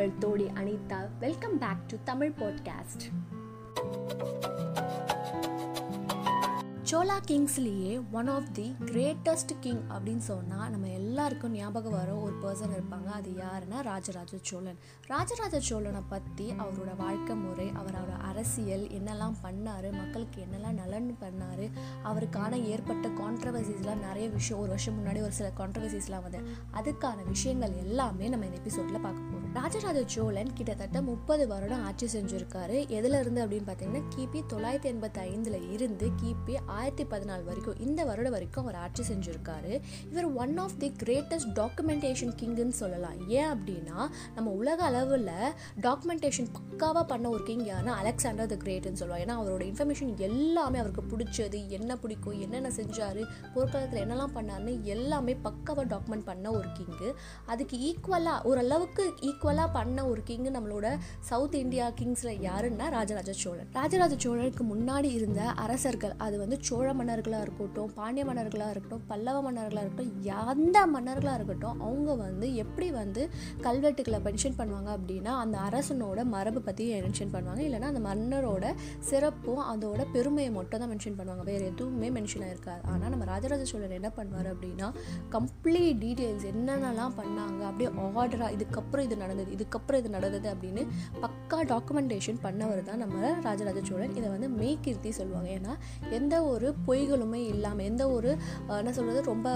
உங்கள் Todi Anitha. Welcome back to Tamil podcast Chola கிங்ஸ்லேயே one of the greatest king அப்படின்னு சொன்னால் நம்ம எல்லாருக்கும் ஞாபகம் வர ஒரு பர்சன் இருப்பாங்க. அது யாருன்னா ராஜராஜ சோழன். ராஜராஜ சோழனை பற்றி அவரோட வாழ்க்கை முறை அவரோட அரசியல் என்னெல்லாம் பண்ணார் மக்களுக்கு என்னெல்லாம் நலன் பண்ணார் அவருக்கான ஏற்பட்ட கான்ட்ரவர்சிஸ்லாம் நிறைய விஷயம் ஒரு வருஷம் முன்னாடி ஒரு சில கான்ட்ரவர்சிஸ்லாம் வந்து அதுக்கான விஷயங்கள் எல்லாமே நம்ம இந்த எபிசோடில் பார்க்க போகிறோம் ராஜராஜ சோழன் கிட்டத்தட்ட முப்பது வருடம் ஆட்சி செஞ்சுருக்காரு. எதுல இருந்து அப்படின்னு பார்த்தீங்கன்னா கிபி தொள்ளாயிரத்தி எண்பத்தி ஐந்தில் இருந்து கிபி ஆயிரத்தி பதினாலு வரைக்கும் இந்த வருடம் வரைக்கும் அவர் ஆட்சி செஞ்சுருக்காரு. இவர் one of the greatest documentation கிங்குன்னு சொல்லலாம். ஏன் அப்படின்னா நம்ம உலக அளவில் டாக்குமெண்டேஷன் பக்காவாக பண்ண ஒரு கிங் யாருன்னா அலெக்சாண்டர் த கிரேட்னு சொல்லுவாங்க. ஏன்னா அவரோட இன்ஃபர்மேஷன் எல்லாமே அவருக்கு பிடிச்சது என்ன பிடிக்கும் என்னென்ன செஞ்சார் போர்க்காலத்தில் என்னெல்லாம் பண்ணாருன்னு எல்லாமே பக்காவாக டாக்குமெண்ட் பண்ண ஒரு கிங்கு அதுக்கு ஈக்குவலாக ஓரளவுக்கு ஈக்குவலாக பண்ண ஒரு கிங்கு நம்மளோட சவுத் இந்தியா கிங்ஸில் யாருன்னா ராஜராஜ சோழன். ராஜராஜ சோழனுக்கு முன்னாடி இருந்த அரசர்கள் அது வந்து சோழ மன்னர்களாக இருக்கட்டும் பாண்டிய மன்னர்களாக இருக்கட்டும் பல்லவ மன்னர்களாக இருக்கட்டும் எந்த மன்னர்களாக இருக்கட்டும் அவங்க வந்து எப்படி வந்து கல்வெட்டுகளை மென்ஷன் பண்ணுவாங்க அப்படின்னா அந்த அரசனோட மரபு பற்றி மென்ஷன் பண்ணுவாங்க. இல்லைனா அந்த மன்னரோட சிறப்பும் அதோட பெருமையை மட்டும் தான் மென்ஷன் பண்ணுவாங்க. வேறு எதுவுமே மென்ஷன் ஆயிருக்காது. ஆனால் நம்ம ராஜராஜ சோழன் என்ன பண்ணுவார் அப்படின்னா கம்ப்ளீட் டீட்டெயில்ஸ் என்னென்னலாம் பண்ணாங்க அப்படியே ஆர்டராக இதுக்கப்புறம் இது நடந்தது. இதுக்கப்புறம் இது நடந்தது அப்படின்னு பக்கா டாக்குமெண்டேஷன் பண்ணவர் தான் நம்ம ராஜராஜ சோழன். இதை வந்து மெய்கீர்த்தி சொல்லுவாங்க. ஏன்னா எந்த ஒரு பொய்களுமே இல்லாமல் எந்த ஒரு என்ன சொல்கிறது ரொம்ப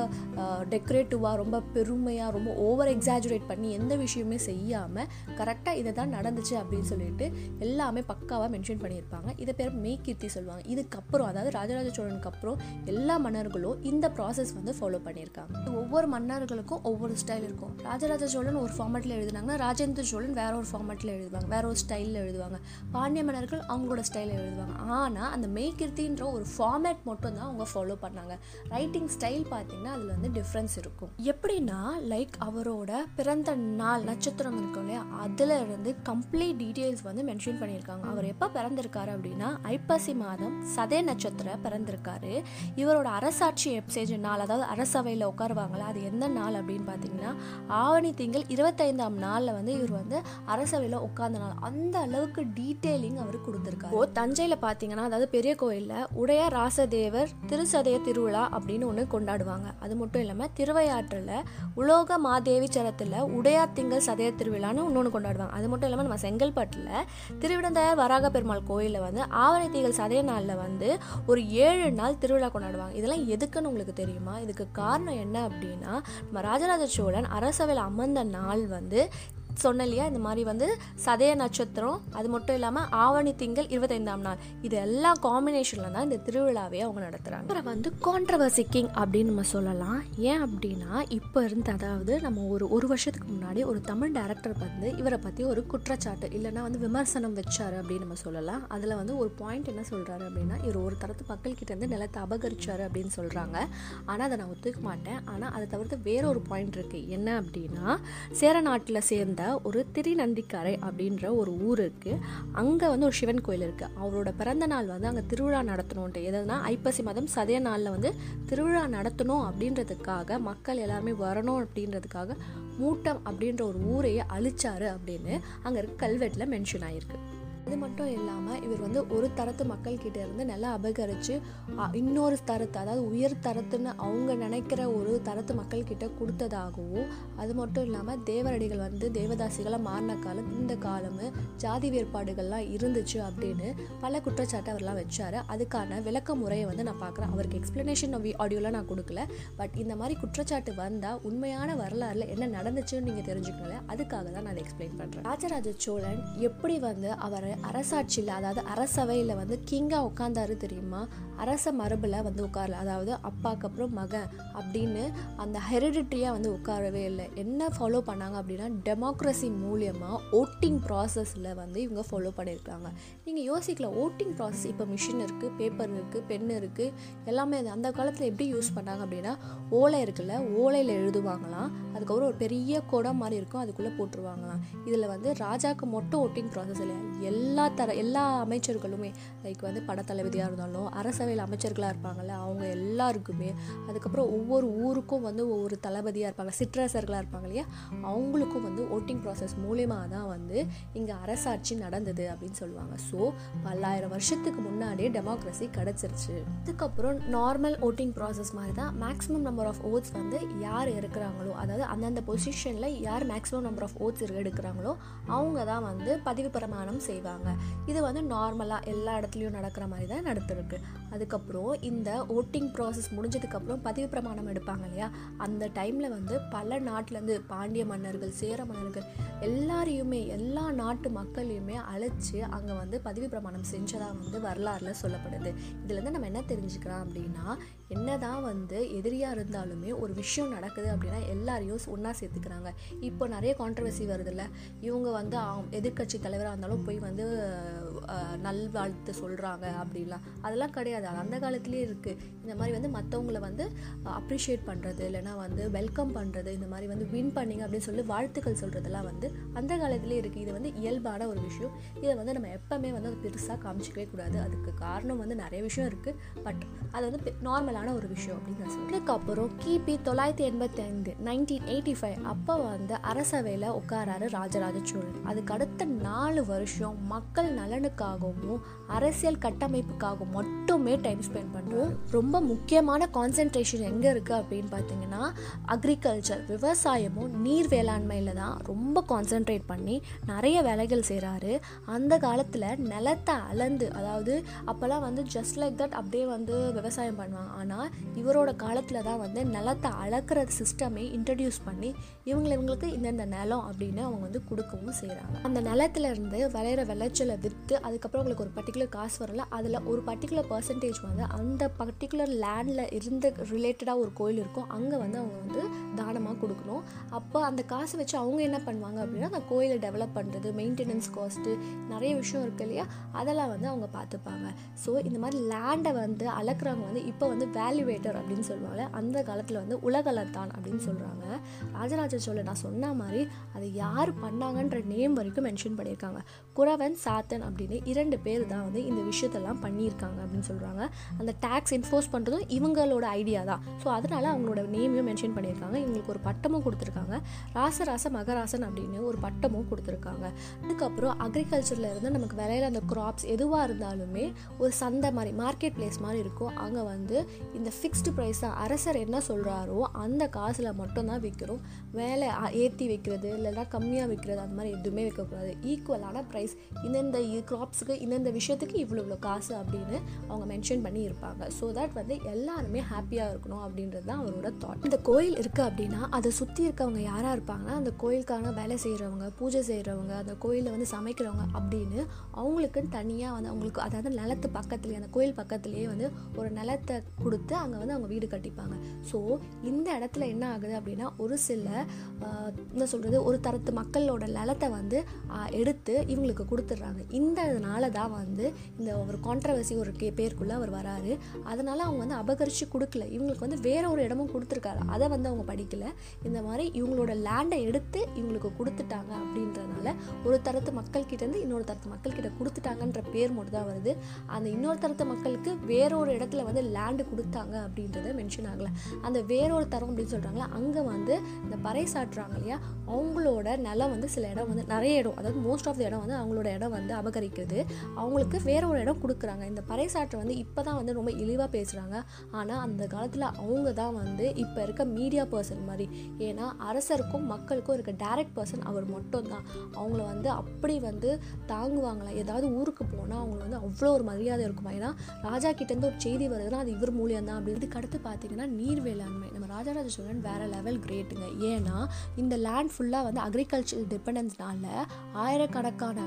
டெக்கரேட்டிவாக ரொம்ப பெருமையாக ரொம்ப ஓவர் எக்ஸாஜுரேட் பண்ணி எந்த விஷயமே செய்யாமல் கரெக்டாக இதை தான் நடந்துச்சு அப்படின்னு சொல்லிட்டு எல்லாமே பக்காவாக மென்ஷன் பண்ணியிருப்பாங்க. இதை பேர் மெய்கீர்த்தி சொல்லுவாங்க. இதுக்கப்புறம் அதாவது ராஜராஜ சோழனுக்கு அப்புறம் எல்லா மன்னர்களும் இந்த ப்ராசஸ் வந்து ஃபாலோ பண்ணியிருக்காங்க. ஒவ்வொரு மன்னர்களுக்கும் ஒவ்வொரு ஸ்டைல் இருக்கும். ராஜராஜ சோழன் ஒரு ஃபார்மேட்டில் எழுதினாங்க ராஜேந்திர சோழன் வேற ஒரு ஃபார்மேட்டில் எழுதுவாங்க. வேற ஒரு ஸ்டைலில் எழுதுவாங்க. பாண்டிய மன்னர்கள் அவங்களோட ஸ்டைலில் எழுதுவாங்க. ஆனால் அந்த மெய்கிருத்தின்ற ஒரு ஃபார்மேட் மட்டும் தான் அவங்க ஃபாலோ பண்ணாங்க. ரைட்டிங் ஸ்டைல் பார்த்தீங்கன்னா அதில் வந்து டிஃப்ரென்ஸ் இருக்கும். எப்படின்னா லைக் அவரோட பிறந்த நாள் நட்சத்திரம் இருக்கும் இல்லையா? அதில் இருந்து கம்ப்ளீட் டீட்டெயில்ஸ் வந்து மென்ஷன் பண்ணியிருக்காங்க. அவர் எப்போ பிறந்திருக்காரு அப்படின்னா ஐப்பசி மாதம் சதய நட்சத்திரம் பிறந்திருக்காரு. இவரோட அரசாட்சி எப்சேஜ் நாள் அதாவது அரசவையில் உட்காருவாங்களா அது எந்த நாள் அப்படின்னு பார்த்தீங்கன்னா ஆவணி திங்கள் இருபத்தைந்தாம் நாளில் வந்து இவர் வந்து அரசவையில் உட்கார்ந்தனால நாள் அந்த அளவுக்கு டீட்டெயிலிங் அவர் கொடுத்துருக்காரு. தஞ்சையில் பார்த்தீங்கன்னா அதாவது பெரிய கோயிலில் உடைய ராசதேவர் திருசதய திருவிழா அப்படின்னு ஒன்று கொண்டாடுவாங்க. அது மட்டும் இல்லாமல் திருவையாற்றில் உலோக மாதேவி சரத்தில் உடையார் திங்கள் சதய திருவிழான்னு இன்னொன்று கொண்டாடுவாங்க. அது மட்டும் இல்லாமல் நம்ம செங்கல்பட்டில் திருவிடந்தாயார் வராக பெருமாள் கோயிலில் வந்து ஆவணி திங்கள் சதய நாளில் வந்து ஒரு ஏழு நாள் திருவிழா கொண்டாடுவாங்க. இதெல்லாம் எதுக்குன்னு உங்களுக்கு தெரியுமா? இதுக்கு காரணம் என்ன அப்படின்னா நம்ம ராஜராஜ சோழன் அரசவையில் அமர்ந்த நாள் வந்து சொன்ன இல்லையா இந்த மாதிரி வந்து சதய நட்சத்திரம் அது மட்டும் இல்லாமல் ஆவணி திங்கள் இருபத்தைந்தாம் நாள். இது எல்லா காம்பினேஷனில் தான் இந்த திருவிழாவே அவங்க நடத்துகிறாங்க அப்புறம் வந்து கான்ட்ரவர்சி கிங் அப்படின்னு நம்ம சொல்லலாம். ஏன் அப்படின்னா இப்போ இருந்து அதாவது நம்ம ஒரு ஒரு வருஷத்துக்கு முன்னாடி ஒரு தமிழ் டேரக்டர் வந்து இவரை பற்றி ஒரு குற்றச்சாட்டு இல்லைன்னா வந்து விமர்சனம் வச்சார் அப்படின்னு நம்ம சொல்லலாம். அதில் வந்து ஒரு பாயிண்ட் என்ன சொல்கிறாரு அப்படின்னா இவர் ஒரு தரத்து மக்கள்கிட்ட இருந்து நிலத்தை அபகரிச்சார் அப்படின்னு சொல்கிறாங்க ஆனால் அதை நான் ஒத்துக்க மாட்டேன். ஆனால் அதை தவிர்த்து வேற ஒரு பாயிண்ட் இருக்குது என்ன அப்படின்னா சேர நாட்டில் சேர்ந்த ஒரு திருநந்திக்கரை அப்படின்ற ஒரு ஊர் இருக்குது அங்கே வந்து ஒரு சிவன் கோயில் இருக்குது அவரோட பிறந்த நாள் வந்து அங்கே திருவிழா நடத்தணுன்ட்டு எதுனா ஐப்பசி மாதம் சதய நாளில் வந்து திருவிழா நடத்தணும் அப்படின்றதுக்காக மக்கள் எல்லாருமே வரணும் அப்படின்றதுக்காக மூட்டம் அப்படின்ற ஒரு ஊரையே அழிச்சாரு அப்படின்னு அங்கே இருக்க கல்வெட்டில் மென்ஷன் ஆகிருக்கு அது மட்டும் இல்லாமல் இவர் வந்து ஒரு தரத்து மக்கள்கிட்ட இருந்து நல்லா அபகரித்து இன்னொரு தரத்து அதாவது உயர் தரத்துன்னு அவங்க நினைக்கிற ஒரு தரத்து மக்கள்கிட்ட கொடுத்ததாகவும் அது மட்டும் இல்லாமல் தேவரடிகள் வந்து தேவதாசிகளாக மாறின காலம் இந்த காலம் ஜாதி வேறுபாடுகள்லாம் இருந்துச்சு அப்படின்னு பல குற்றச்சாட்டு அவர்லாம் வச்சார். அதுக்கான விளக்க முறையை வந்து நான் பார்க்குறேன் அவருக்கு எக்ஸ்ப்ளனேஷன் ஆடியோலாம் நான் கொடுக்கல. பட் இந்த மாதிரி குற்றச்சாட்டு வந்தால் உண்மையான வரலாறுல என்ன நடந்துச்சுன்னு நீங்கள் தெரிஞ்சுக்கல அதுக்காக தான் நான் எக்ஸ்பிளைன் பண்ணுறேன் ராஜராஜ சோழன் எப்படி வந்து அவரை அரசாட்சியில் அதாவது அரசவையில் வந்து கிங்காக உட்காந்தாரு தெரியுமா? அரச மரபில் வந்து உட்காரல அதாவது அப்பாவுக்கு அப்புறம் மகன் அப்படின்னு அந்த ஹெரிடிட்ரியாக வந்து உட்காரவே இல்லை. என்ன ஃபாலோ பண்ணாங்க அப்படின்னா டெமோக்ரஸி மூலியமாக ஓட்டிங் ப்ராசஸில் வந்து இவங்க ஃபாலோ பண்ணியிருக்காங்க. நீங்கள் யோசிக்கலாம் ஓட்டிங் ப்ராசஸ் இப்போ மிஷின் இருக்குது பேப்பர் இருக்குது பென் இருக்குது எல்லாமே அந்த காலத்தில் எப்படி யூஸ் பண்ணாங்க அப்படின்னா ஓலை இருக்குல்ல ஓலையில் எழுதுவாங்களாம். அதுக்கப்புறம் ஒரு பெரிய குடம் மாதிரி இருக்கும் அதுக்குள்ளே போட்டுருவாங்களாம். இதில் வந்து ராஜாவுக்கு மட்டும் ஓட்டிங் ப்ராசஸ் இல்லை எல்லா எல்லா தர எல்லா அமைச்சர்களுமே லைக் வந்து படத்தளபதியாக இருந்தாலும் அரசவையில் அமைச்சர்களாக இருப்பாங்கள்ல அவங்க எல்லாருக்குமே அதுக்கப்புறம் ஒவ்வொரு ஊருக்கும் வந்து ஒவ்வொரு தளபதியாக இருப்பாங்க சிற்றரசர்களாக இருப்பாங்க இல்லையா? அவங்களுக்கும் வந்து ஓட்டிங் ப்ராசஸ் மூலியமாக தான் வந்து இங்கே அரசாட்சி நடந்தது அப்படின்னு சொல்லுவாங்க. ஸோ பல்லாயிரம் வருஷத்துக்கு முன்னாடியே டெமோக்ரஸி கிடச்சிருச்சு. அதுக்கப்புறம் நார்மல் ஓட்டிங் ப்ராசஸ் மாதிரி தான் மேக்ஸிமம் நம்பர் ஆஃப் ஓட்ஸ் வந்து யார் இருக்கிறாங்களோ அதாவது அந்தந்த பொசிஷனில் யார் மேக்ஸிமம் நம்பர் ஆஃப் ஓட்ஸ் எடுக்கிறாங்களோ அவங்க தான் வந்து பதிவு பிரமாணம் செய்வாங்க. இது வந்து நார்மலாக எல்லா இடத்துலையும் நடக்கிற மாதிரி தான் நடத்திருக்கு அதுக்கப்புறம் இந்த ஓட்டிங் ப்ராசஸ் முடிஞ்சதுக்கப்புறம் பதிவு பிரமாணம் எடுப்பாங்க இல்லையா? அந்த டைமில் வந்து பல நாட்டிலேருந்து பாண்டிய மன்னர்கள் சேர மன்னர்கள் எல்லாரையுமே எல்லா நாட்டு மக்களையுமே அழைச்சி அங்கே வந்து பதிவு பிரமாணம் செஞ்சதாக வந்து வரலாறுல சொல்லப்படுது. இதுலேருந்து நம்ம என்ன தெரிஞ்சுக்கலாம் அப்படின்னா என்னதான் வந்து எதிரியாக இருந்தாலுமே ஒரு விஷயம் நடக்குது அப்படின்னா எல்லாரையும் ஒன்றா சேர்த்துக்கிறாங்க. இப்போ நிறைய கான்ட்ரவர்சி வருதுல்ல. இவங்க வந்து எதிர்கட்சி தலைவராக இருந்தாலும் போய் வந்து う。நல்வாழ்த்து சொல்கிறாங்க அப்படிலாம். அதெல்லாம் கிடையாது. அது அந்த காலத்துலேயே இருக்குது இந்த மாதிரி வந்து மற்றவங்கள வந்து அப்ரிஷியேட் பண்ணுறது இல்லைனா வந்து வெல்கம் பண்ணுறது இந்த மாதிரி வந்து வின் பண்ணிங்க அப்படின்னு சொல்லி வாழ்த்துக்கள் சொல்கிறதெல்லாம் வந்து அந்த காலத்துலேயே இருக்குது இது வந்து இயல்பான ஒரு விஷயம். இதை வந்து நம்ம எப்போவுமே வந்து அது பெருசாக காமிச்சிக்கவே கூடாது. அதுக்கு காரணம் வந்து நிறைய விஷயம் இருக்குது பட் அது வந்து நார்மலான ஒரு விஷயம் அப்படின்னு நான் சொல்கிறேன் அதுக்கப்புறம் கிபி தொள்ளாயிரத்தி எண்பத்தைந்து நைன்டீன் எயிட்டி ஃபைவ் அப்போ வந்து அரசவையில் உட்காராரு ராஜராஜ சோழன். அதுக்கு அடுத்த நாலு வருஷம் மக்கள் நலனுக்கு நலனுக்காகவும் அரசியல் கட்டமைப்புக்காகவும் மட்டுமே டைம் ஸ்பெண்ட் பண்ணுறோம் ரொம்ப முக்கியமான கான்சென்ட்ரேஷன் எங்கே இருக்குது அப்படின்னு பார்த்தீங்கன்னா அக்ரிகல்ச்சர் விவசாயமும் நீர் வேளாண்மையில் தான் ரொம்ப கான்சென்ட்ரேட் பண்ணி நிறைய வேலைகள் செய்கிறாரு அந்த காலத்தில் நிலத்தை அளந்து அதாவது அப்போல்லாம் வந்து ஜஸ்ட் லைக் தட் அப்படியே வந்து விவசாயம் பண்ணுவாங்க. ஆனால் இவரோட காலத்தில் தான் வந்து நிலத்தை அளக்கிற சிஸ்டமே இன்ட்ரடியூஸ் பண்ணி இவங்களை இவங்களுக்கு இந்தந்த நிலம் அப்படின்னு அவங்க வந்து கொடுக்கவும் செய்கிறாங்க அந்த நிலத்துல இருந்து விளையிற விளைச்சலை விற்று அதுக்கப்புறம் அவங்களுக்கு ஒரு பர்டிகுலர் காசு வரல அதில் ஒரு பர்டிகுலர் பர்சன்டேஜ் வந்து அந்த பர்டிகுலர் லேண்டில் இருந்து ரிலேட்டடாக ஒரு கோயில் இருக்கும். அங்கே வந்து அவங்க வந்து தானமாக கொடுக்கணும். அப்போ அந்த காசை வச்சு அவங்க என்ன பண்ணுவாங்க அப்படின்னா அந்த கோயிலை டெவலப் பண்ணுறது மெயின்டெனன்ஸ் காஸ்ட்டு நிறைய விஷயம் இருக்கு இல்லையா? அதெல்லாம் வந்து அவங்க பார்த்துப்பாங்க. ஸோ இந்த மாதிரி லேண்டை வந்து அளக்குறவங்க வந்து இப்போ வந்து வேல்யூவேட்டர் அப்படின்னு சொல்லுவாங்க. அந்த காலத்தில் வந்து உலகளத்தான் அப்படின்னு சொல்கிறாங்க ராஜராஜ சோழன் நான் சொன்ன மாதிரி அதை யார் பண்ணாங்கன்ற நேம் வரைக்கும் மென்ஷன் பண்ணியிருக்காங்க. குறவன் சாத்தன் அப்படின்னு இரண்டு பேர் தான் வந்து இந்த விஷயத்தெல்லாம் பண்ணியிருக்காங்க அப்படின்னு சொல்கிறாங்க அந்த டேக்ஸ் என்ஃபோர்ஸ் பண்ணுறதும் இவங்களோட ஐடியா தான். ஸோ அதனால் அவங்களோட நேமையும் மென்ஷன் பண்ணியிருக்காங்க. இவங்களுக்கு ஒரு பட்டமும் கொடுத்துருக்காங்க. ராசராச மகராசன் அப்படின்னு ஒரு பட்டமும் கொடுத்துருக்காங்க. அதுக்கப்புறம் அக்ரிகல்ச்சரில் இருந்து நமக்கு விளையிற அந்த க்ராப்ஸ் எதுவாக இருந்தாலுமே ஒரு சந்தை மாதிரி மார்க்கெட் பிளேஸ் மாதிரி இருக்கும். அங்கே வந்து இந்த ஃபிக்ஸ்டு ப்ரைஸ் தான் அரசர் என்ன சொல்கிறாரோ அந்த காசில் மட்டும்தான் விற்கிறோம். வேலை ஏற்றி வைக்கிறது இல்லைன்னா கம்மியாக விற்கிறது அந்த மாதிரி எதுவுமே வைக்கக்கூடாது ஈக்குவலான ப்ரைஸ் இந்தந்த க்ராப்ஸுக்கு இந்தந்த விஷயத்துக்கு இவ்வளோ இவ்வளோ காசு அப்படின்னு அவங்க மென்ஷன் பண்ணி இருப்பாங்க ஸோ தட் வந்து எல்லாருமே ஹாப்பியாக இருக்கணும் அப்படின்றது தான் அவரோட தாட் இந்த கோயில் இருக்குது அப்படின்னா அதை சுற்றி இருக்கவங்க யாராக இருப்பாங்கன்னா அந்த கோயிலுக்கான வேலை செய்கிறவங்க பூஜை செய்கிறவங்க அந்த கோயிலில் வந்து சமைக்கிறவங்க அப்படின்னு அவங்களுக்குன்னு தனியாக வந்து அவங்களுக்கு அதாவது நிலத்து பக்கத்துலேயே அந்த கோயில் பக்கத்துலேயே வந்து ஒரு நிலத்தை கொடுத்து அங்கே வந்து அவங்க வீடு கட்டிப்பாங்க. ஸோ இந்த இடத்துல என்ன ஆகுது அப்படின்னா ஒரு சில என்ன சொல்கிறது ஒரு தரத்து மக்களோட நிலத்தை வந்து எடுத்து இவங்களுக்கு கொடுத்துட்றாங்க. இந்த இதனால தான் வந்து இந்த ஒரு கான்ட்ரவர்சி ஒரு கே பேருக்குள்ளே அவர் வராரு. அதனால் அவங்க வந்து அபகரித்து கொடுக்கல. இவங்களுக்கு வந்து வேற ஒரு இடமும் கொடுத்துருக்காரு. அதை வந்து அவங்க படிக்கல. இந்த மாதிரி இவங்களோட லேண்டை எடுத்து இவங்களுக்கு கொடுத்துட்டாங்க அப்படின்றதுனால ஒரு தரத்து மக்கள்கிட்டேருந்து இன்னொரு தரத்து மக்கள்கிட்ட கொடுத்துட்டாங்கன்ற பேர் மட்டும் தான் வருது. அந்த இன்னொரு தரத்து மக்களுக்கு வேறொரு இடத்துல வந்து லேண்டு கொடுத்தாங்க அப்படின்றத மென்ஷன் ஆகலை. அந்த வேறொரு தரம் அப்படின்னு சொல்கிறாங்களா அங்கே வந்து இந்த பறை சாட்டுறாங்க இல்லையா? அவங்களோட நிலம் வந்து சில இடம் வந்து நிறைய இடம் அதாவது மோஸ்ட் ஆஃப் த இடம் வந்து அவங்களோட இடம் வந்து அபகரிக்கும். அபகரிக்குது அவங்களுக்கு வேற ஒரு இடம் கொடுக்குறாங்க. இந்த பறைசாற்றை வந்து இப்போ தான் வந்து ரொம்ப இழிவாக பேசுகிறாங்க ஆனால் அந்த காலத்தில் அவங்க தான் வந்து இப்போ இருக்க மீடியா பர்சன் மாதிரி. ஏன்னா அரசருக்கும் மக்களுக்கும் இருக்க டேரக்ட் பர்சன் அவர் மட்டும் தான் அவங்கள வந்து அப்படி வந்து தாங்குவாங்களாம் ஏதாவது ஊருக்கு போனால் அவங்க வந்து அவ்வளோ ஒரு மரியாதை இருக்குமா? ஏன்னா ராஜா கிட்டேருந்து ஒரு செய்தி வருதுன்னா அது இவர் மூலியம் தான் அப்படி அடுத்து பார்த்தீங்கன்னா நீர் வேளாண்மை நம்ம ராஜராஜ சோழன் வேறு லெவல் கிரேட்டுங்க ஏன்னா இந்த லேண்ட் ஃபுல்லாக வந்து அக்ரிகல்ச்சர் டிபெண்டன்ஸ்னால ஆயிரக்கணக்கான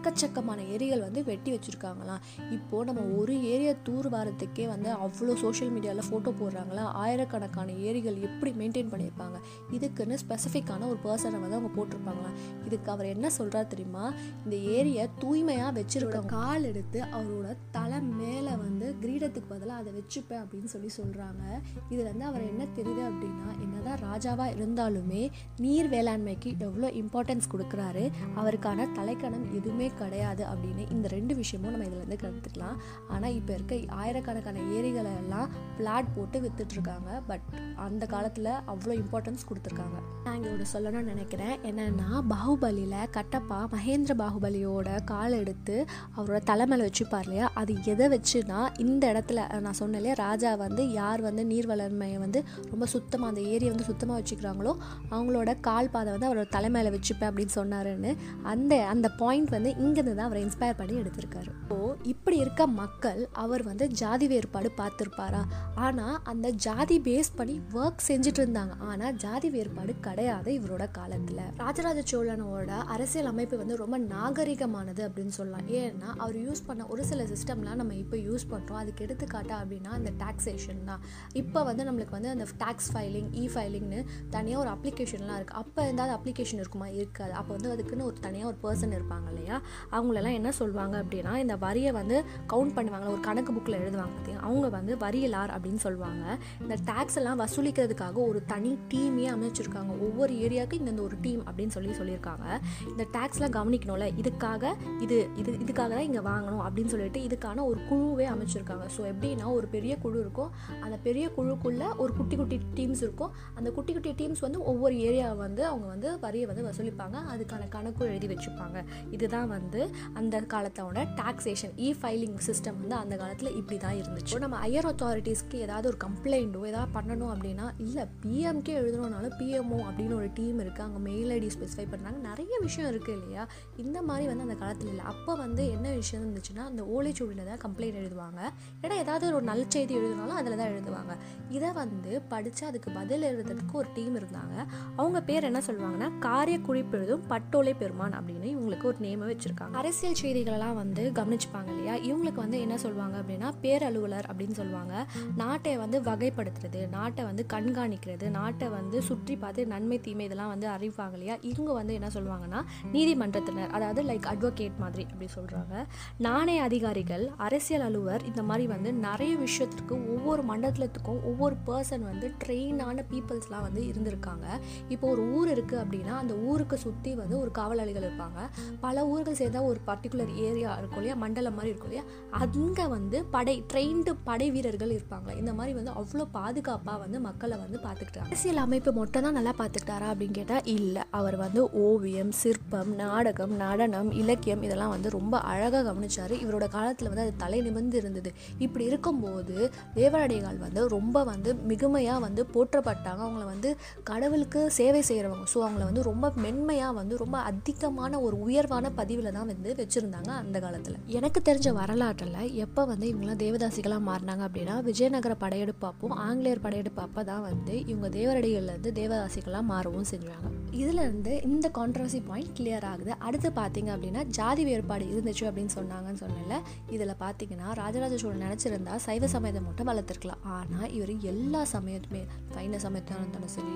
எக்கச்சக்கமான ஏரிகள் வந்து வெட்டி வச்சுருக்காங்களாம். இப்போது நம்ம ஒரு ஏரியா தூர் வாரத்துக்கே வந்து அவ்வளோ சோஷியல் மீடியாவில் ஃபோட்டோ போடுறாங்களா? ஆயிரக்கணக்கான ஏரிகள் எப்படி மெயின்டைன் பண்ணியிருப்பாங்க? இதுக்குன்னு ஸ்பெசிஃபிக்கான ஒரு பர்சனை வந்து அவங்க போட்டிருப்பாங்களாம். இதுக்கு அவர் என்ன சொல்கிறார் தெரியுமா? இந்த ஏரியை தூய்மையாக வச்சிருக்க கால் எடுத்து அவரோட தலை மேலே வந்து கிரீடத்துக்கு பதிலாக அதை வச்சுப்பேன் அப்படின்னு சொல்லி சொல்கிறாங்க இதில் வந்து அவர் என்ன தெரியுது அப்படின்னா என்னதான் ராஜாவாக இருந்தாலுமே நீர் வேளாண்மைக்கு எவ்வளோ இம்பார்ட்டன்ஸ் கொடுக்குறாரு. அவருக்கான தலைக்கணம் எதுவுமே கிடையாது அப்படின்னு இந்த ரெண்டு விஷயமும் நம்ம இதுலேருந்து கற்றுக்கலாம் ஆனால் இப்போ இருக்க ஆயிரக்கணக்கான ஏரிகளை எல்லாம் பிளாட் போட்டு விற்றுட்ருக்காங்க பட் அந்த காலத்தில் அவ்வளோ இம்பார்ட்டன்ஸ் கொடுத்துருக்காங்க. நான் இங்கே ஒன்று சொல்லணும்னு நினைக்கிறேன். என்னென்னா பாகுபலியில் கட்டப்பா மகேந்திர பாகுபலியோட கால் எடுத்து அவரோட தலைமையில் வச்சுப்பார் இல்லையா? அது எதை வச்சுனா இந்த இடத்துல நான் சொன்னேன் இல்லையா ராஜா வந்து யார் வந்து நீர் வளர்மையை வந்து ரொம்ப சுத்தமாக அந்த ஏரியை வந்து சுத்தமாக வச்சுக்கிறாங்களோ அவங்களோட கால் பாதை வந்து அவரோட தலைமையில் வச்சுப்பேன் அப்படின்னு சொன்னாருன்னு அந்த அந்த பாயிண்ட் வந்து இங்கேருந்து தான் அவரை இன்ஸ்பயர் பண்ணி எடுத்திருக்காரு. ஸோ இப்படி இருக்க மக்கள் அவர் வந்து ஜாதி வேறுபாடு பார்த்துருப்பாரா? ஆனால் அந்த ஜாதி பேஸ் பண்ணி ஒர்க் செஞ்சுட்டு இருந்தாங்க. ஆனால் ஜாதி வேறுபாடு கிடையாது இவரோட காலத்தில். ராஜராஜ சோழனோட அரசியல் அமைப்பு வந்து ரொம்ப நாகரிகமானது அப்படின்னு சொல்லலாம். ஏன்னா அவர் யூஸ் பண்ண ஒரு சில சிஸ்டம்லாம் நம்ம இப்போ யூஸ் பண்ணுறோம் அதுக்கு எடுத்துக்காட்டா அப்படின்னா அந்த டாக்ஸேஷன் தான். இப்போ வந்து நம்மளுக்கு வந்து அந்த டேக்ஸ் ஃபைலிங் இ ஃபைலிங்னு தனியாக ஒரு அப்ளிகேஷன்லாம் இருக்குது அப்போ இருந்தாலும் அப்ளிகேஷன் இருக்குமா? இருக்காது. அப்போ வந்து அதுக்குன்னு ஒரு தனியாக ஒரு பர்சன் இருப்பாங்க இல்லையா? அவங்களெல்லாம் என்ன சொல்லுவாங்க அப்படின்னா இந்த வரியை வந்து கவுண்ட் பண்ணுவாங்க ஒரு கணக்கு புக்கில் எழுதுவாங்க பார்த்தீங்கன்னா அவங்க வந்து வரியலார் அப்படின்னு சொல்லுவாங்க இந்த டேக்ஸ் எல்லாம் வசூலிக்கிறதுக்காக ஒரு தனி டீமே அமைச்சிருக்காங்க. ஒவ்வொரு ஏரியாவுக்கு இந்தந்த ஒரு டீம் அப்படின்னு சொல்லி சொல்லியிருக்காங்க. இந்த டேக்ஸ்லாம் கவனிக்கணும்ல இதுக்காக இது இது இதுக்காக தான் இங்கே வாங்கணும் அப்படின்னு சொல்லிட்டு இதுக்கான ஒரு குழுவே அமைச்சிருக்காங்க. ஸோ எப்படின்னா ஒரு பெரிய குழு இருக்கும். அந்த பெரிய குழுக்குள்ளே ஒரு குட்டி குட்டி டீம்ஸ் இருக்கும். அந்த குட்டி குட்டி டீம்ஸ் வந்து ஒவ்வொரு ஏரியாவை வந்து அவங்க வந்து வரியை வந்து வசூலிப்பாங்க. அதுக்கான கணக்கும் எழுதி வச்சுப்பாங்க. இதுதான் வந்து வந்து அந்த காலத்தோட டாக்ஸேஷன் இ ஃபைலிங் சிஸ்டம் வந்து அந்த காலத்தில் இப்படி தான் இருந்துச்சு நம்ம ஹையர் அத்தாரிட்டிஸ்க்கு ஏதாவது ஒரு கம்ப்ளைண்ட்டோ ஏதாவது பண்ணணும் அப்படின்னா இல்லை பிஎம்கே எழுதணும்னாலும் பிஎம்ஓ அப்படின்னு ஒரு டீம் இருக்குது அங்கே மெயில் ஐடி ஸ்பெசிஃபை பண்ணுறாங்க நிறைய விஷயம் இருக்குது இல்லையா? இந்த மாதிரி வந்து அந்த காலத்தில் இல்லை. அப்போ வந்து என்ன விஷயம் இருந்துச்சுன்னா அந்த ஓலைச்சுவடியில் தான் கம்ப்ளைண்ட் எழுதுவாங்க. ஏன்னா ஏதாவது ஒரு நல்செய்தி செய்தி அதில் தான் எழுதுவாங்க. இதை வந்து படித்து அதுக்கு பதில் எழுதுறதுக்கு ஒரு டீம் இருந்தாங்க. அவங்க பேர் என்ன சொல்லுவாங்கன்னா காரிய குறிப்பெழுதும் பட்டோலை பெருமான் அப்படின்னு இவங்களுக்கு ஒரு நேமை வச்சுருக்காங்க. அரசியல் செய்திகளெல்லாம் வந்து கவனிச்சுப்பாங்க இல்லையா? இவங்களுக்கு வந்து என்ன சொல்லுவாங்க அப்படின்னா பேரலுவலர் அப்படின்னு சொல்லுவாங்க. நாட்டை வந்து வகைப்படுத்துறது நாட்டை வந்து கண்காணிக்கிறது நாட்டை வந்து சுற்றி பார்த்து நன்மை தீமை இதெல்லாம் வந்து அறிவிப்பாங்க இல்லையா? இவங்க வந்து என்ன சொல்லுவாங்கன்னா நீதிமன்றத்தினர் அதாவது லைக் அட்வொகேட் மாதிரி அப்படி சொல்கிறாங்க நாணய அதிகாரிகள் அரசியல் அலுவலர் இந்த மாதிரி வந்து நிறைய விஷயத்திற்கு ஒவ்வொரு மண்டலத்துக்கும் ஒவ்வொரு பர்சன் வந்து ட்ரெயினான பீப்புள்ஸ்லாம் வந்து இருந்திருக்காங்க. இப்போ ஒரு ஊர் இருக்குது அப்படின்னா அந்த ஊருக்கு சுற்றி வந்து ஒரு காவலாளிகள் இருப்பாங்க. பல ஊர்கள் ஏதாவது ஒரு பர்டிகுலர் ஏரியா இருக்கும் இல்லையா? மண்டலம் மாதிரி இருக்கும் இல்லையா? அங்கே வந்து படை ட்ரெயின்டு படை வீரர்கள் இருப்பாங்க இந்த மாதிரி வந்து அவ்வளோ பாதுகாப்பாக வந்து மக்களை வந்து பார்த்துக்கிட்டாங்க. அரசியல் அமைப்பு மட்டும் தான் நல்லா பார்த்துக்கிட்டாரா அப்படின்னு கேட்டால் இல்லை. அவர் வந்து ஓவியம் சிற்பம் நாடகம் நடனம் இலக்கியம் இதெல்லாம் வந்து ரொம்ப அழகாக கவனிச்சார். இவரோட காலத்தில் வந்து அது தலை நிமிர்ந்து இருந்தது. இப்படி இருக்கும்போது தேவரடிகள் வந்து ரொம்ப வந்து மிகுமையாக வந்து போற்றப்பட்டாங்க. அவங்கள வந்து கடவுளுக்கு சேவை செய்கிறவங்க ஸோ அவங்கள வந்து ரொம்ப மென்மையாக வந்து ரொம்ப அதிகமான ஒரு உயர்வான பதிவில் தான் வந்து வச்சுருந்தாங்க அந்த காலத்தில். எனக்கு தெரிஞ்ச வரலாற்றில் எப்போ வந்து இவங்களாம் தேவதாசிகளாக மாறினாங்க அப்படின்னா விஜயநகர படையெடுப்பு அப்போ ஆங்கிலேயர் படையெடுப்பு அப்போ தான் வந்து இவங்க தேவரடிகள்லேருந்து தேவதாசிகளாக மாறவும் செஞ்சாங்க. இதுலேருந்து இந்த கான்ட்ரவர்சி பாயிண்ட் கிளியர் ஆகுது. அடுத்து பார்த்தீங்க அப்படின்னா ஜாதி வேறுபாடு இருந்துச்சு அப்படின்னு சொன்னாங்கன்னு சொன்னல இதில் பார்த்தீங்கன்னா ராஜராஜ சோழன் நினச்சிருந்தா சைவ சமயத்தை மட்டும் வளர்த்துருக்கலாம். ஆனால் இவர் எல்லா சமயத்துமே சைன சமயத்தாக இருந்தாலும் சரி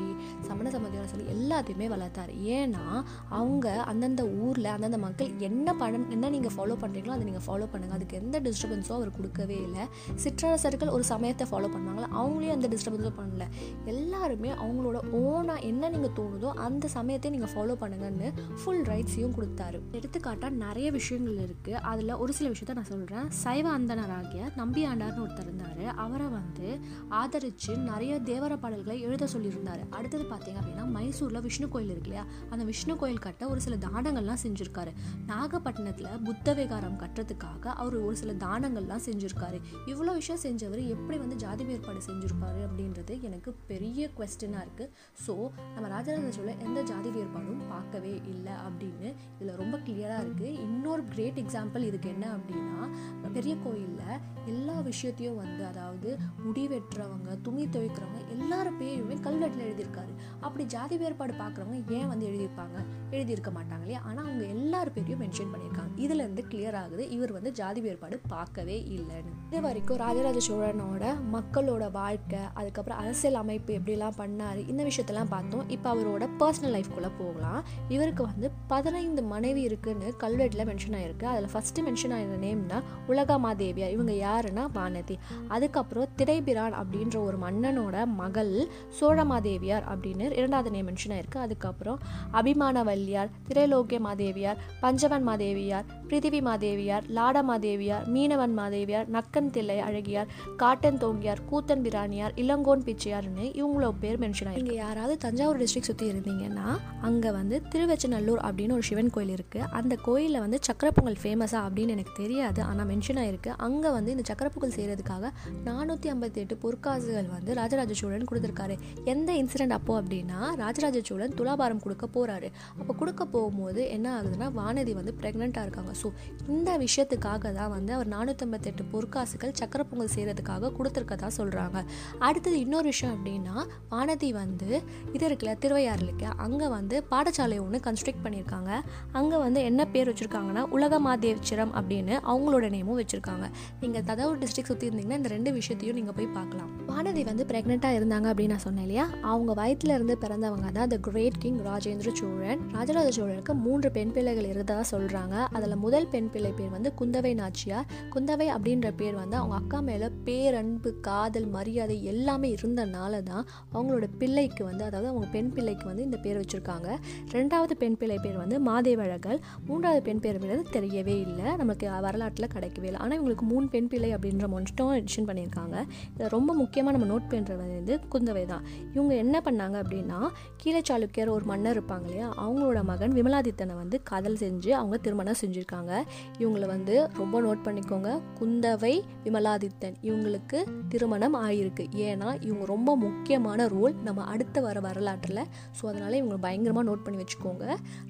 சமண சமயத்தாலும் சரி எல்லாத்தையுமே வளர்த்தார். ஏன்னா அவங்க அந்தந்த ஊரில் அந்தந்த மக்கள் என்ன பண்ண என்ன நீங்கள் ஃபாலோ பண்ணுறீங்களோ அதை நீங்கள் ஃபாலோ பண்ணுங்கள் அதுக்கு எந்த டிஸ்டர்பன்ஸும் அவர் கொடுக்கவே இல்லை. சிற்றரசர்கள் ஒரு சமயத்தை ஃபாலோ பண்ணாங்களா அவங்களையும் அந்த டிஸ்டர்பன்ஸும் பண்ணல. எல்லாருமே அவங்களோட ஓனாக என்ன நீங்கள் தோணுதோ அந்த சமயத்தை நீங்கள் ஃபாலோ பண்ணுங்கன்னு ஃபுல் ரைட்ஸையும் கொடுத்தாரு. எடுத்துக்காட்டாக நிறைய விஷயங்கள் இருக்குது அதில் ஒரு சில விஷயத்த நான் சொல்கிறேன் சைவ அந்தனராகிய நம்பி ஆண்டார்னு ஒருத்தர் இருந்தார். அவரை வந்து ஆதரித்து நிறைய தேவர பாடல்களை எழுத சொல்லியிருந்தார். அடுத்தது பார்த்தீங்க அப்படின்னா மைசூரில் விஷ்ணு கோயில் இருக்கு இல்லையா? அந்த விஷ்ணு கோயில் கட்ட ஒரு சில தானங்கள்லாம் செஞ்சுருக்காரு. நாகப்பட்டினத்தில் புத்த விகாரம் கட்டுறதுக்காக அவர் ஒரு சில தானங்கள்லாம் செஞ்சுருக்காரு. இவ்வளோ விஷயம் செஞ்சவர் எப்படி வந்து ஜாதி வேறுபாடு செஞ்சுருப்பாரு அப்படின்றது எனக்கு பெரிய கொஸ்டினாக இருக்குது ஸோ நம்ம ராஜராஜ சோழ எந்த ஜாதி வேறுபாடும் பார்க்கவே இல்லை அப்படின்னு இதில் ரொம்ப கிளியராக இருக்குது இன்னொரு கிரேட் எக்ஸாம்பிள் இதுக்கு என்ன அப்படின்னா பெரிய கோயிலில் எல்லா விஷயத்தையும் வந்து அதாவது முடி வெட்டுறவங்க துணி துவைக்கிறவங்க எல்லார பேருமே கல்வெட்டில் எழுதியிருக்காரு. அப்படி ஜாதி வேறுபாடு பார்க்குறவங்க ஏன் வந்து எழுதியிருப்பாங்க? எழுதியிருக்க மாட்டாங்க இல்லையா? ஆனால் அவங்க எல்லார் பேரையும் மென்ஷன் பண்ணியிருக்காங்க. இதுலேருந்து கிளியர் ஆகுது இவர் வந்து ஜாதி வேறுபாடு பார்க்கவே இல்லைன்னு. இது வரைக்கும் ராஜராஜ சோழனோட மக்களோட வாழ்க்கை அதுக்கப்புறம் அரசியல் அமைப்பு எப்படிலாம் பண்ணார் இந்த விஷயத்தெல்லாம் பார்த்தோம். இப்போ அவரோட பர்சனல் லைஃப்குள்ளே போகலாம். இவருக்கு வந்து பதினைந்து மனைவி இருக்குன்னு கல்வெட்டில் மென்ஷன் ஆயிருக்கு. அதில் ஃபஸ்ட்டு மென்ஷன் ஆகிற நேம்னா உலகமாதேவியார். இவங்க யாருன்னா வானதி. அதுக்கப்புறம் திரைபிரான் அப்படின்ற ஒரு மன்னனோட மகள் சோழமாதேவியார் அப்படின்னு இரண்டாவது நேம் மென்ஷன் ஆயிருக்கு. அதுக்கப்புறம் அபிமானவல்லியார் திரைலோக்கிய மாதேவியார் பஞ்ச பஞ்சவன் மாதேவியார் பிரிதிவி மாதேவியார் லாட மாதேவியார் மீனவன் மாதேவியார் நக்கன் தில்லை அழகியார் காட்டன் தோங்கியார் கூத்தன் பிராணியார் இளங்கோன் பிச்சையார்னு இவங்களோ பேர் மென்ஷன் ஆகி இங்கே யாராவது தஞ்சாவூர் டிஸ்ட்ரிக்ட் சுற்றி இருந்தீங்கன்னா அங்கே வந்து திருவெச்சநல்லூர் அப்படின்னு ஒரு சிவன் கோயில் இருக்குது அந்த கோயிலில் வந்து சக்கரப்பொங்கல் பொங்கல் அப்படின்னு எனக்கு தெரியாது ஆனால் மென்ஷன் ஆகிருக்கு அங்கே வந்து இந்த சக்கரப்பொங்கல் செய்கிறதுக்காக நானூற்றி ஐம்பத்தி எட்டு பொற்காசுகள் வந்து ராஜராஜ சோழன் கொடுத்துருக்காரு. எந்த இன்சிடென்ட் அப்போது அப்படின்னா ராஜராஜ சோழன் துலாபாரம் கொடுக்க போகிறாரு அப்போ கொடுக்க போகும்போது என்ன ஆகுதுன்னா வானதி வந்து ப்ரெக்னெண்ட்டாக இருக்காங்க. ஸோ இந்த விஷயத்துக்காக தான் வந்து அவர் நானூற்றம்பத்தெட்டு பொற்காசுகள் சக்கரை பொங்கல் செய்கிறதுக்காக கொடுத்துருக்கதா சொல்கிறாங்க அடுத்தது இன்னொரு விஷயம் அப்படின்னா வானதி வந்து இது இருக்குல்ல திருவையாறு இருக்கு அங்கே வந்து பாடசாலை ஒன்று கன்ஸ்ட்ரக்ட் பண்ணியிருக்காங்க. அங்கே வந்து என்ன பேர் வச்சுருக்காங்கன்னா உலக மாதேவிச்சிரம் அப்படின்னு அவங்களோட நேமும் வச்சுருக்காங்க. நீங்கள் தஞ்சாவூர் டிஸ்ட்ரிக்ட் சுற்றி இருந்தீங்கன்னா இந்த ரெண்டு விஷயத்தையும் நீங்கள் போய் பார்க்கலாம். வானதி வந்து ப்ரெக்னெண்ட்டாக இருந்தாங்க அப்படின்னு நான் சொன்னேன் இல்லையா? அவங்க வயிற்றுல இருந்து பிறந்தவங்க தான் the great king Rajendra Cholan. Rajaraja சோழனுக்கு மூன்று பெண் பிள்ளைகள் தான் சொல்கிறாங்க அதில் முதல் பெண் பிள்ளை பேர் வந்து குந்தவை நாச்சியார். குந்தவை அப்படின்ற பேர் வந்து அவங்க அக்கா மேலே பேரன்பு காதல் மரியாதை எல்லாமே இருந்தனால தான் அவங்களோட பிள்ளைக்கு வந்து அதாவது அவங்க பெண் பிள்ளைக்கு வந்து இந்த பேர் வச்சுருக்காங்க. ரெண்டாவது பெண் பிள்ளை பேர் வந்து மாதேவழகல் மூன்றாவது பெண் பேர் வந்து தெரியவே இல்லை. நமக்கு வரலாற்றில் கிடைக்கவே இல்லை. ஆனால் இவங்களுக்கு மூணு பெண் பிள்ளை அப்படின்ற மட்டும் எடிஷன் பண்ணியிருக்காங்க. இதில் ரொம்ப முக்கியமாக நம்ம நோட் பண்ணுறது வந்து குந்தவை தான். இவங்க என்ன பண்ணாங்க அப்படின்னா கீழே சாளுக்கியர் ஒரு மன்னர் இருப்பாங்க இல்லையா? அவங்களோட மகன் விமலாதித்தனை வந்து காதல் செஞ்சு அவங்க திருமணம் செஞ்சுருக்காங்க. இவங்களை வந்து ரொம்ப நோட் பண்ணிக்கோங்க. குந்தவை விமலாதித்தன் இவங்களுக்கு திருமணம் ஆகியிருக்கு ஏன்னா இவங்க ரொம்ப முக்கியமான ரோல் நம்ம அடுத்து வர வரலாற்றில். ஸோ அதனால் இவங்க பயங்கரமாக நோட் பண்ணி வச்சுக்கோங்க.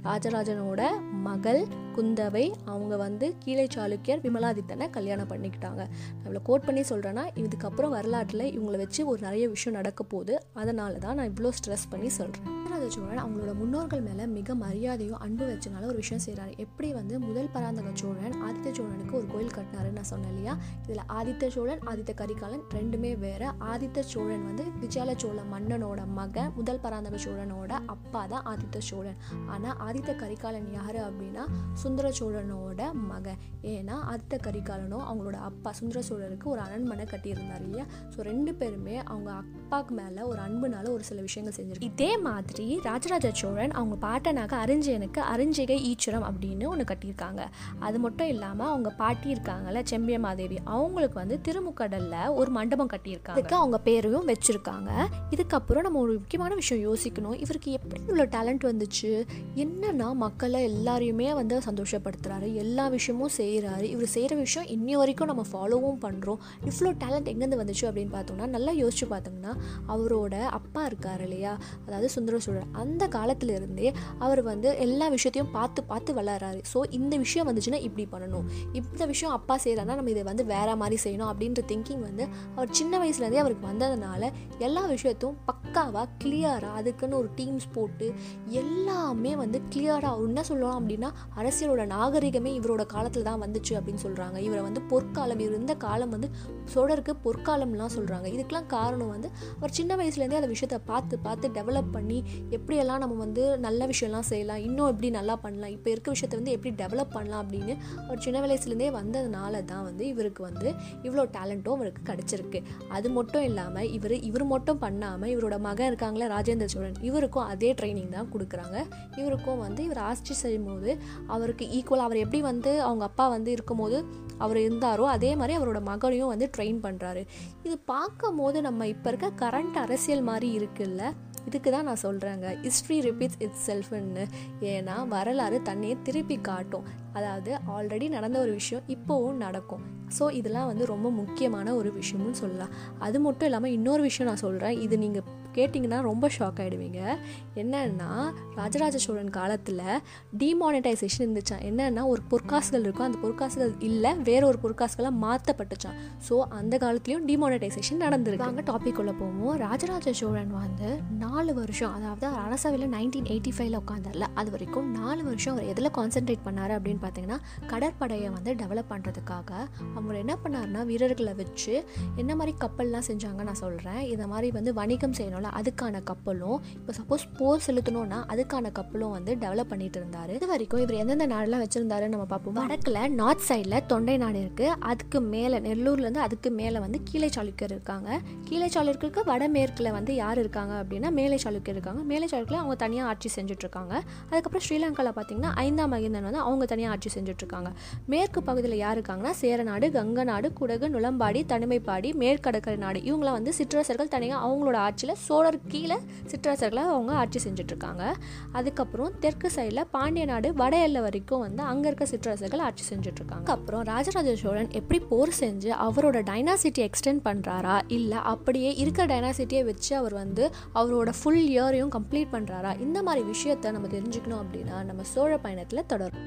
ராஜராஜனோட மகள் குந்தவை அவங்க வந்து கீழே சாளுக்கியர் விமலாதித்தனை கல்யாணம் பண்ணிக்கிட்டாங்க. நான் இவ்வளோ கோட் பண்ணி சொல்கிறேன்னா இதுக்கப்புறம் வரலாற்றில் இவங்களை வச்சு ஒரு நிறைய விஷயம் நடக்க போகுது. அதனால தான் நான் இவ்வளோ ஸ்ட்ரெஸ் பண்ணி சொல்கிறேன் ராஜராஜ சோழன் அவங்களோட முன்னோர்கள் மேலே மிக மரியாதையும் அன்பு வச்சனால ஒரு விஷயம் செய்கிறாரு எப்படி வந்து முதல் பராந்தக சோழன் ஆதித்த சோழனுக்கு ஒரு கோயில் கட்டினாருன்னு நான் சொன்னேன் இல்லையா? இதில் ஆதித்த சோழன் ஆதித்த கரிகாலன் ரெண்டுமே வேற. ஆதித்த சோழன் வந்து விஜயால சோழ மன்னனோட மகன் முதல் பராந்தக சோழனோட அப்பா தான் ஆதித்த சோழன். ஆனால் ஆதித்த கரிகாலன் யார் அப்படின்னா சுந்தர சோழனோட மகன். ஏன்னா ஆதித்த கரிகாலனும் அவங்களோட அப்பா சுந்தர சோழருக்கு ஒரு அரண்மனை கட்டியிருந்தார் இல்லையா? ஸோ ரெண்டு பேருமே அவங்க அப்பாவுக்கு மேலே ஒரு அன்புனால ஒரு சில விஷயங்கள் செஞ்சிருக்கு இதே மாதிரி ராஜராஜ சோழன் அவங்க பாட்டனாக அரிஞ்சயனுக்கு அறிஞ்சிகை ஈச்சுரம் அப்படின்னு ஒன்று கட்டியிருக்காங்க. அது மட்டும் இல்லாமல் அவங்க பாட்டி இருக்காங்கல்ல செம்பிய மாதேவி அவங்களுக்கு வந்து திருமுக்கடலில் ஒரு மண்டபம் கட்டியிருக்காங்க. அதுக்கு அவங்க பேரையும் வச்சுருக்காங்க. இதுக்கப்புறம் நம்ம ஒரு முக்கியமான விஷயம் யோசிக்கணும். இவருக்கு எப்படி இவ்வளோ டேலண்ட் வந்துச்சு? என்னன்னா மக்களை எல்லாரையுமே வந்து சந்தோஷப்படுத்துறாரு. எல்லா விஷயமும் செய்கிறாரு இவர் செய்கிற விஷயம் இன்னி வரைக்கும் நம்ம ஃபாலோவும் பண்ணுறோம் இவ்வளோ டேலண்ட் எங்கேருந்து வந்துச்சு அப்படின்னு பார்த்தோம்னா நல்லா யோசிச்சு பார்த்தோம்னா அவரோட அப்பா இருக்கார் இல்லையா? அதாவது சுந்தர சோழர் அந்த காலத்திலிருந்தே அவர் வந்து எல்லா விஷயத்தையும் பார்த்து பார்த்து வளர்றாரு ஸோ இந்த விஷயம் வந்துச்சுன்னா இப்படி பண்ணணும். இந்த விஷயம் அப்பா செய்கிறாருன்னா நம்ம இதை வந்து வேற மாதிரி செய்யணும் அப்படின்ற திங்கிங் வந்து அவர் சின்ன வயசுலேருந்தே அவருக்கு வந்ததுனால எல்லா விஷயத்தையும் பக்காவாக கிளியராக அதுக்குன்னு ஒரு டீம்ஸ் போட்டு எல்லாமே வந்து கிளியராக என்ன சொல்லலாம் அப்படின்னா அரசியலோட நாகரிகமே இவரோட காலத்தில் தான் வந்துச்சு அப்படின்னு சொல்கிறாங்க இவரை வந்து பொற்காலம் இவர் இருந்த காலம் வந்து சோழருக்கு பொற்காலம்லாம் சொல்கிறாங்க இதுக்கெலாம் காரணம் வந்து அவர் சின்ன வயசுலேருந்தே அந்த விஷயத்தை பார்த்து பார்த்து டெவலப் பண்ணி எப்படியெல்லாம் நம்ம வந்து நல்ல விஷயம்லாம் செய்யலாம் இன்னும் எப்படி நல்லா பண்ணலாம் இப்போ இருக்க விஷயத்தை வந்து எப்படி டெவலப் பண்ணலாம் அப்படின்னு அவர் சின்ன வயசுலேருந்தே வந்ததுனால தான் வந்து இவருக்கு வந்து இவ்வளோ டேலண்ட்டும் அவருக்கு கிடச்சிருக்கு. அது மட்டும் இல்லாமல் இவர் இவர் மட்டும் பண்ணாமல் இவரோட மகன் இருக்காங்களே ராஜேந்திர சோழன் இவருக்கும் அதே ட்ரைனிங் தான் கொடுக்குறாங்க. இவருக்கும் வந்து இவர் ஆட்சி செய்யும் போது அவருக்கு ஈக்குவல் அவர் எப்படி வந்து அவங்க அப்பா வந்து இருக்கும்போது அவர் இருந்தாரோ அதே மாதிரி அவரோட மகனையும் வந்து ட்ரெயின் பண்ணுறாரு இது பார்க்கும் போது நம்ம இப்போ இருக்க கரண்ட் அரசியல் மாதிரி இருக்குல்ல? இதுக்கு தான் நான் சொல்கிறேங்க ஹிஸ்ட்ரி ரிப்பீட்ஸ் இட் செல்ஃப்னு ஏன்னா வரலாறு தன்னையே திருப்பி காட்டும். அதாவது ஆல்ரெடி நடந்த ஒரு விஷயம் இப்போவும் நடக்கும். ஸோ இதெல்லாம் வந்து ரொம்ப முக்கியமான ஒரு விஷயம்னு சொல்லலாம். அது மட்டும் இல்லாமல் இன்னொரு விஷயம் நான் சொல்கிறேன் இது நீங்கள் கேட்டிங்கன்னா ரொம்ப ஷாக் ஆகிடுவீங்க என்னன்னா ராஜராஜ சோழன் காலத்தில் டிமானிட்டைசேஷன் இருந்துச்சான் என்னென்னா ஒரு பொற்காசுகள் இருக்கும். அந்த பொற்காசுகள் இல்லை வேற ஒரு பொற்காசுகளாக மாற்றப்பட்டுச்சான் ஸோ அந்த காலத்துலேயும் டிமானிட்டைசேஷன் நடந்திருக்கு. அங்கே டாபிக் உள்ள போவோம். ராஜராஜ சோழன் வந்து நாலு வருஷம் அதாவது அரசவையில் நைன்டீன் எயிட்டி ஃபைவ்ல உட்காந்தார்ல அது வரைக்கும் நாலு வருஷம் அவர் எதில் கான்சென்ட்ரேட் பண்ணார் அப்படின்னு பார்த்தீங்கன்னா கடற்படையை வந்து டெவலப் பண்ணுறதுக்காக அவர் என்ன பண்ணார்னா வீரர்களை வச்சு என்ன மாதிரி கப்பல்லாம் செஞ்சாங்க நான் சொல்கிறேன் இந்த மாதிரி வந்து வணிகம் செய்யணும்ல அதுக்கான கப்பலும் இப்போ சப்போஸ் போர் செலுத்தணும்னா அதுக்கான கப்பலும் வந்து டெவலப் பண்ணிட்டு இருந்தார். இது வரைக்கும் இவர் எந்தெந்த நாடெல்லாம் வச்சுருந்தாரு நம்ம பார்ப்போம்? வடக்கில் நார்த் சைடில் தொண்டை நாடு இருக்குது அதுக்கு மேலே நெல்லூர்லேருந்து அதுக்கு மேலே வந்து கீழே சாளுக்கியர் இருக்காங்க. கீழே சாளுக்கியருக்கு வடமேற்கில் வந்து யார் இருக்காங்க அப்படின்னா மேலே சாளுக்கியர் இருக்காங்க. மேலே சாளுக்கில் அவங்க தனியாக ஆட்சி செஞ்சுட்டு இருக்காங்க அதுக்கப்புறம் ஸ்ரீலங்காவில் பார்த்தீங்கன்னா ஐந்தாம் மகிந்தன் வந்து அவங்க தனியாக ஆட்சி செஞ்சுட்டு இருக்காங்க மேற்கு பகுதியில் யார் இருக்காங்கன்னா சேரநாடு கங்க நாடு குடகு நுளம்பாடி தனிமைப்பாடி மேற்கடற்கரை நாடு. இவங்களாம் வந்து சிற்றரசர்கள் தனியாக அவங்களோட ஆட்சியில் சோழர் கீழே சிற்றரசர்களை அவங்க ஆட்சி செஞ்சிட்ருக்காங்க. அதுக்கப்புறம் தெற்கு சைடில் பாண்டிய நாடு வட எல்லை வரைக்கும் வந்து அங்கே இருக்க சிற்றரசர்கள் ஆட்சி செஞ்சிட்ருக்காங்க. அப்புறம் ராஜராஜ சோழன் எப்படி போர் செஞ்சு அவரோட டைனாசிட்டி எக்ஸ்டெண்ட் பண்ணுறாரா இல்லை அப்படியே இருக்கிற டைனாசிட்டியை வச்சு அவர் வந்து அவரோட ஃபுல் இயரையும் கம்ப்ளீட் பண்ணுறாரா இந்த மாதிரி விஷயத்த நம்ம தெரிஞ்சுக்கணும் அப்படின்னா நம்ம சோழ பயணத்தில் தொடரும்.